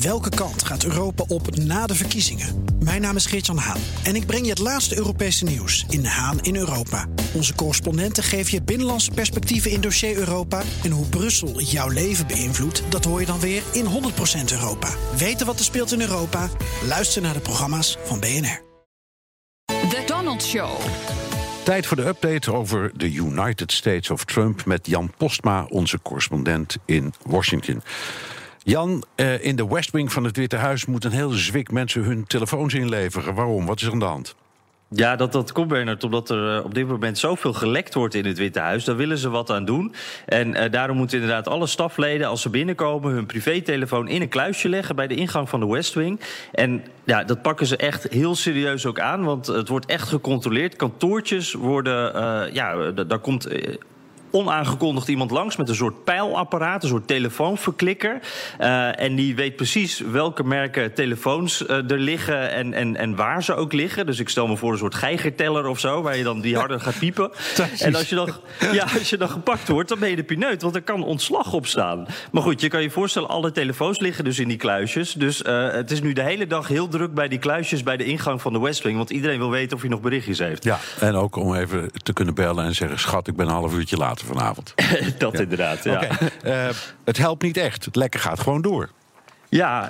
Welke kant gaat Europa op na de verkiezingen? Mijn naam is Geert-Jan Haan en ik breng je het laatste Europese nieuws in Haan in Europa. Onze correspondenten geven je binnenlandse perspectieven in dossier Europa. En hoe Brussel jouw leven beïnvloedt, dat hoor je dan weer in 100% Europa. Weten wat er speelt in Europa? Luister naar de programma's van BNR. The Donald Show. Tijd voor de update over de United States of Trump met Jan Postma, onze correspondent in Washington. Jan, eh, in de West Wing van het Witte Huis moet een hele zwik mensen hun telefoons inleveren. Waarom? Wat is er aan de hand? Ja, dat, dat komt, Bernard, omdat er eh, op dit moment zoveel gelekt wordt in het Witte Huis. Daar willen ze wat aan doen. En uh, daarom moeten inderdaad alle stafleden, als ze binnenkomen, hun privételefoon in een kluisje leggen bij de ingang van de West Wing. En ja, dat pakken ze echt heel serieus ook aan, want het wordt echt gecontroleerd. Kantoortjes worden, ja, daar komt onaangekondigd iemand langs met een soort pijlapparaat, een soort telefoonverklikker. Uh, en die weet precies welke merken telefoons uh, er liggen en, en, en waar ze ook liggen. Dus ik stel me voor een soort geigerteller of zo, waar je dan die harder gaat piepen. en als je, dan, ja, als je dan gepakt wordt, dan ben je de pineut, want er kan ontslag op staan. Maar goed, je kan je voorstellen, alle telefoons liggen dus in die kluisjes. Dus uh, het is nu de hele dag heel druk bij die kluisjes bij de ingang van de West Wing. Want iedereen wil weten of hij nog berichtjes heeft. Ja, en ook om even te kunnen bellen en zeggen: Schat, ik ben een half uurtje later vanavond. dat ja. inderdaad, ja. Okay. Uh, het helpt niet echt. Het lekker gaat gewoon door. Ja, uh,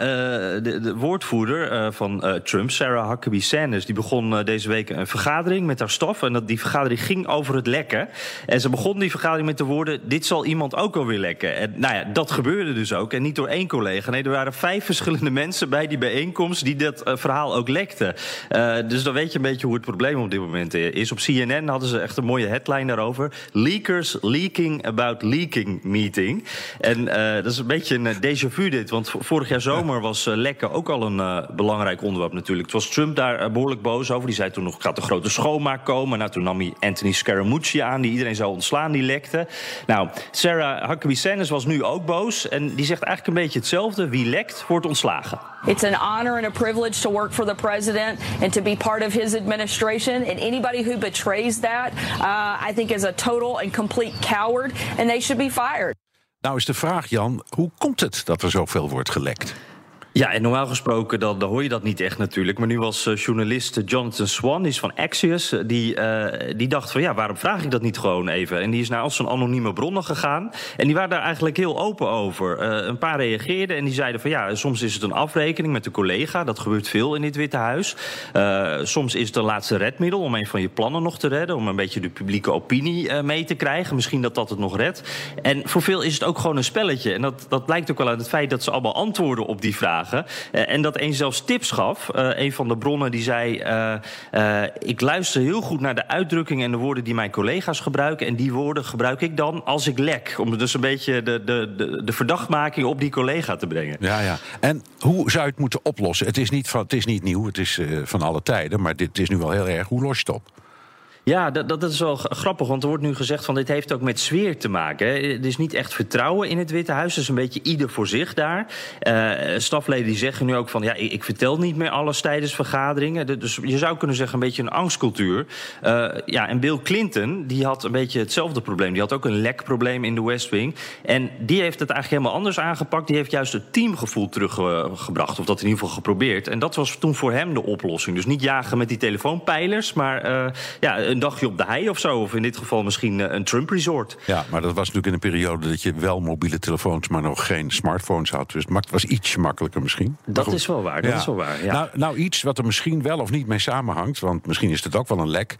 de, de, woordvoerder uh, van uh, Trump, Sarah Huckabee Sanders, die begon deze week een vergadering met haar staf. En dat, die vergadering ging over het lekken. En ze begon die vergadering met de woorden: Dit zal iemand ook alweer lekken. En nou ja, dat gebeurde dus ook. En niet door één collega. Nee, er waren vijf verschillende mensen bij die bijeenkomst die dat verhaal ook lekten. dus dan weet je een beetje hoe het probleem op dit moment is. Op CNN hadden ze echt een mooie headline daarover: Leakers leaking about leaking meeting. En dat is een beetje een déjà vu dit. Want vorig jaar zomer was uh, lekken ook al een uh, belangrijk onderwerp natuurlijk. Het was Trump daar uh, behoorlijk boos over. Die zei toen nog, gaat een grote schoonmaak komen. Nou, toen nam hij Anthony Scaramucci aan, die iedereen zou ontslaan, die lekte. Nou, Sarah Huckabee Sanders was nu ook boos. En die zegt eigenlijk een beetje hetzelfde. Wie lekt, wordt ontslagen. It's an honor and a privilege to work for the president and to be part of his administration. And anybody who betrays that, uh, I think is a total and complete coward. And they should be fired. Nou is de vraag, Jan, hoe komt het dat er zoveel wordt gelekt? Ja, en normaal gesproken dan, hoor je dat niet echt natuurlijk. Maar nu was uh, journalist Jonathan Swan, is van Axios... die, uh, die dacht van ja, waarom vraag ik dat niet gewoon even? En die is naar al zijn anonieme bronnen gegaan. En die waren daar eigenlijk heel open over. Een paar reageerden en die zeiden van ja, soms is het een afrekening met een collega. Dat gebeurt veel in dit Witte Huis. soms is het een laatste redmiddel om een van je plannen nog te redden... om een beetje de publieke opinie mee te krijgen. Misschien dat dat het nog redt. En voor veel is het ook gewoon een spelletje. En dat, dat blijkt ook wel uit het feit dat ze allemaal antwoorden op die Uh, en dat een zelfs tips gaf. Uh, een van de bronnen die zei: uh, Ik luister heel goed naar de uitdrukkingen en de woorden die mijn collega's gebruiken. En die woorden gebruik ik dan als ik lek. Om dus een beetje de, de, de, de verdachtmaking op die collega te brengen. Ja, ja. En hoe zou je het moeten oplossen? Het is niet, van, het is niet nieuw, het is van alle tijden. Maar dit is nu wel heel erg. Hoe los je het op? Ja, dat, dat is wel grappig, want er wordt nu gezegd van dit heeft ook met sfeer te maken. Hè. Er is niet echt vertrouwen in het Witte Huis, het is een beetje ieder voor zich daar. Uh, stafleden die zeggen nu ook van ja, ik, ik, vertel niet meer alles tijdens vergaderingen. Dus je zou kunnen zeggen een beetje een angstcultuur. Uh, ja, en Bill Clinton, die had een beetje hetzelfde probleem. Die had ook een lekprobleem in de West Wing. En die heeft het eigenlijk helemaal anders aangepakt. Die heeft juist het teamgevoel teruggebracht, of dat in ieder geval geprobeerd. En dat was toen voor hem de oplossing. Dus niet jagen met die telefoonpijlers, maar uh, ja een dagje op de hei of zo. Of in dit geval misschien een Trump resort. Ja, maar dat was natuurlijk in een periode dat je wel mobiele telefoons, maar nog geen smartphones had. Dus het was iets makkelijker misschien. Dat is wel waar. Dat ja. is wel waar ja. nou, nou, iets wat er misschien wel of niet mee samenhangt, want misschien is het ook wel een lek.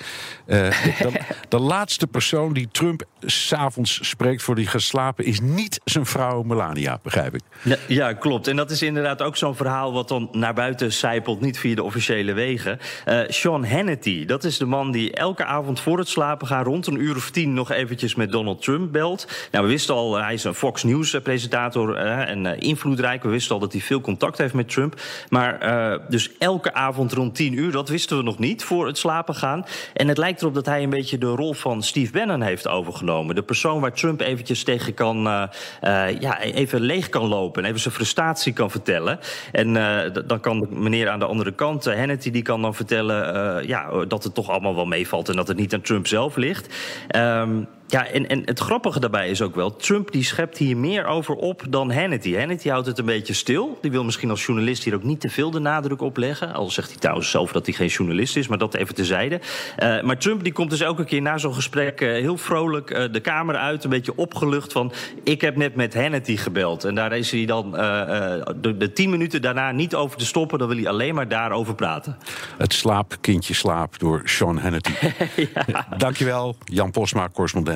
Uh, de, de, laatste persoon die Trump s'avonds spreekt voor die geslapen is niet zijn vrouw Melania, begrijp ik. Ja, klopt. En dat is inderdaad ook zo'n verhaal wat dan naar buiten zijpelt, niet via de officiële wegen. Uh, Sean Hannity, dat is de man die elke avond voor het slapen gaan rond een uur of tien nog eventjes met Donald Trump belt. Nou, we wisten al, hij is een Fox News presentator uh, en invloedrijk. We wisten al dat hij veel contact heeft met Trump. Maar dus elke avond rond tien uur, dat wisten we nog niet voor het slapen gaan. En het lijkt erop dat hij een beetje de rol van Steve Bannon heeft overgenomen. De persoon waar Trump eventjes tegen kan, ja, even leeg kan lopen en even zijn frustratie kan vertellen. En dan kan meneer aan de andere kant, Hannity, die kan dan vertellen ja, dat het toch allemaal wel meevalt en dat het niet aan Trump zelf ligt. Um, Ja, en, en het grappige daarbij is ook wel... Trump die schept hier meer over op dan Hannity. Hannity houdt het een beetje stil. Die wil misschien als journalist hier ook niet te veel de nadruk op leggen. Al zegt hij trouwens zelf dat hij geen journalist is, maar dat even tezijde. Uh, maar Trump die komt dus elke keer na zo'n gesprek... Uh, heel vrolijk uh, de camera uit, een beetje opgelucht van... ik heb net met Hannity gebeld. En daar is hij dan de, de tien minuten daarna niet over te stoppen. Dan wil hij alleen maar daarover praten. Het slaapkindje slaap door Sean Hannity. ja. Dankjewel, Jan Posma, correspondent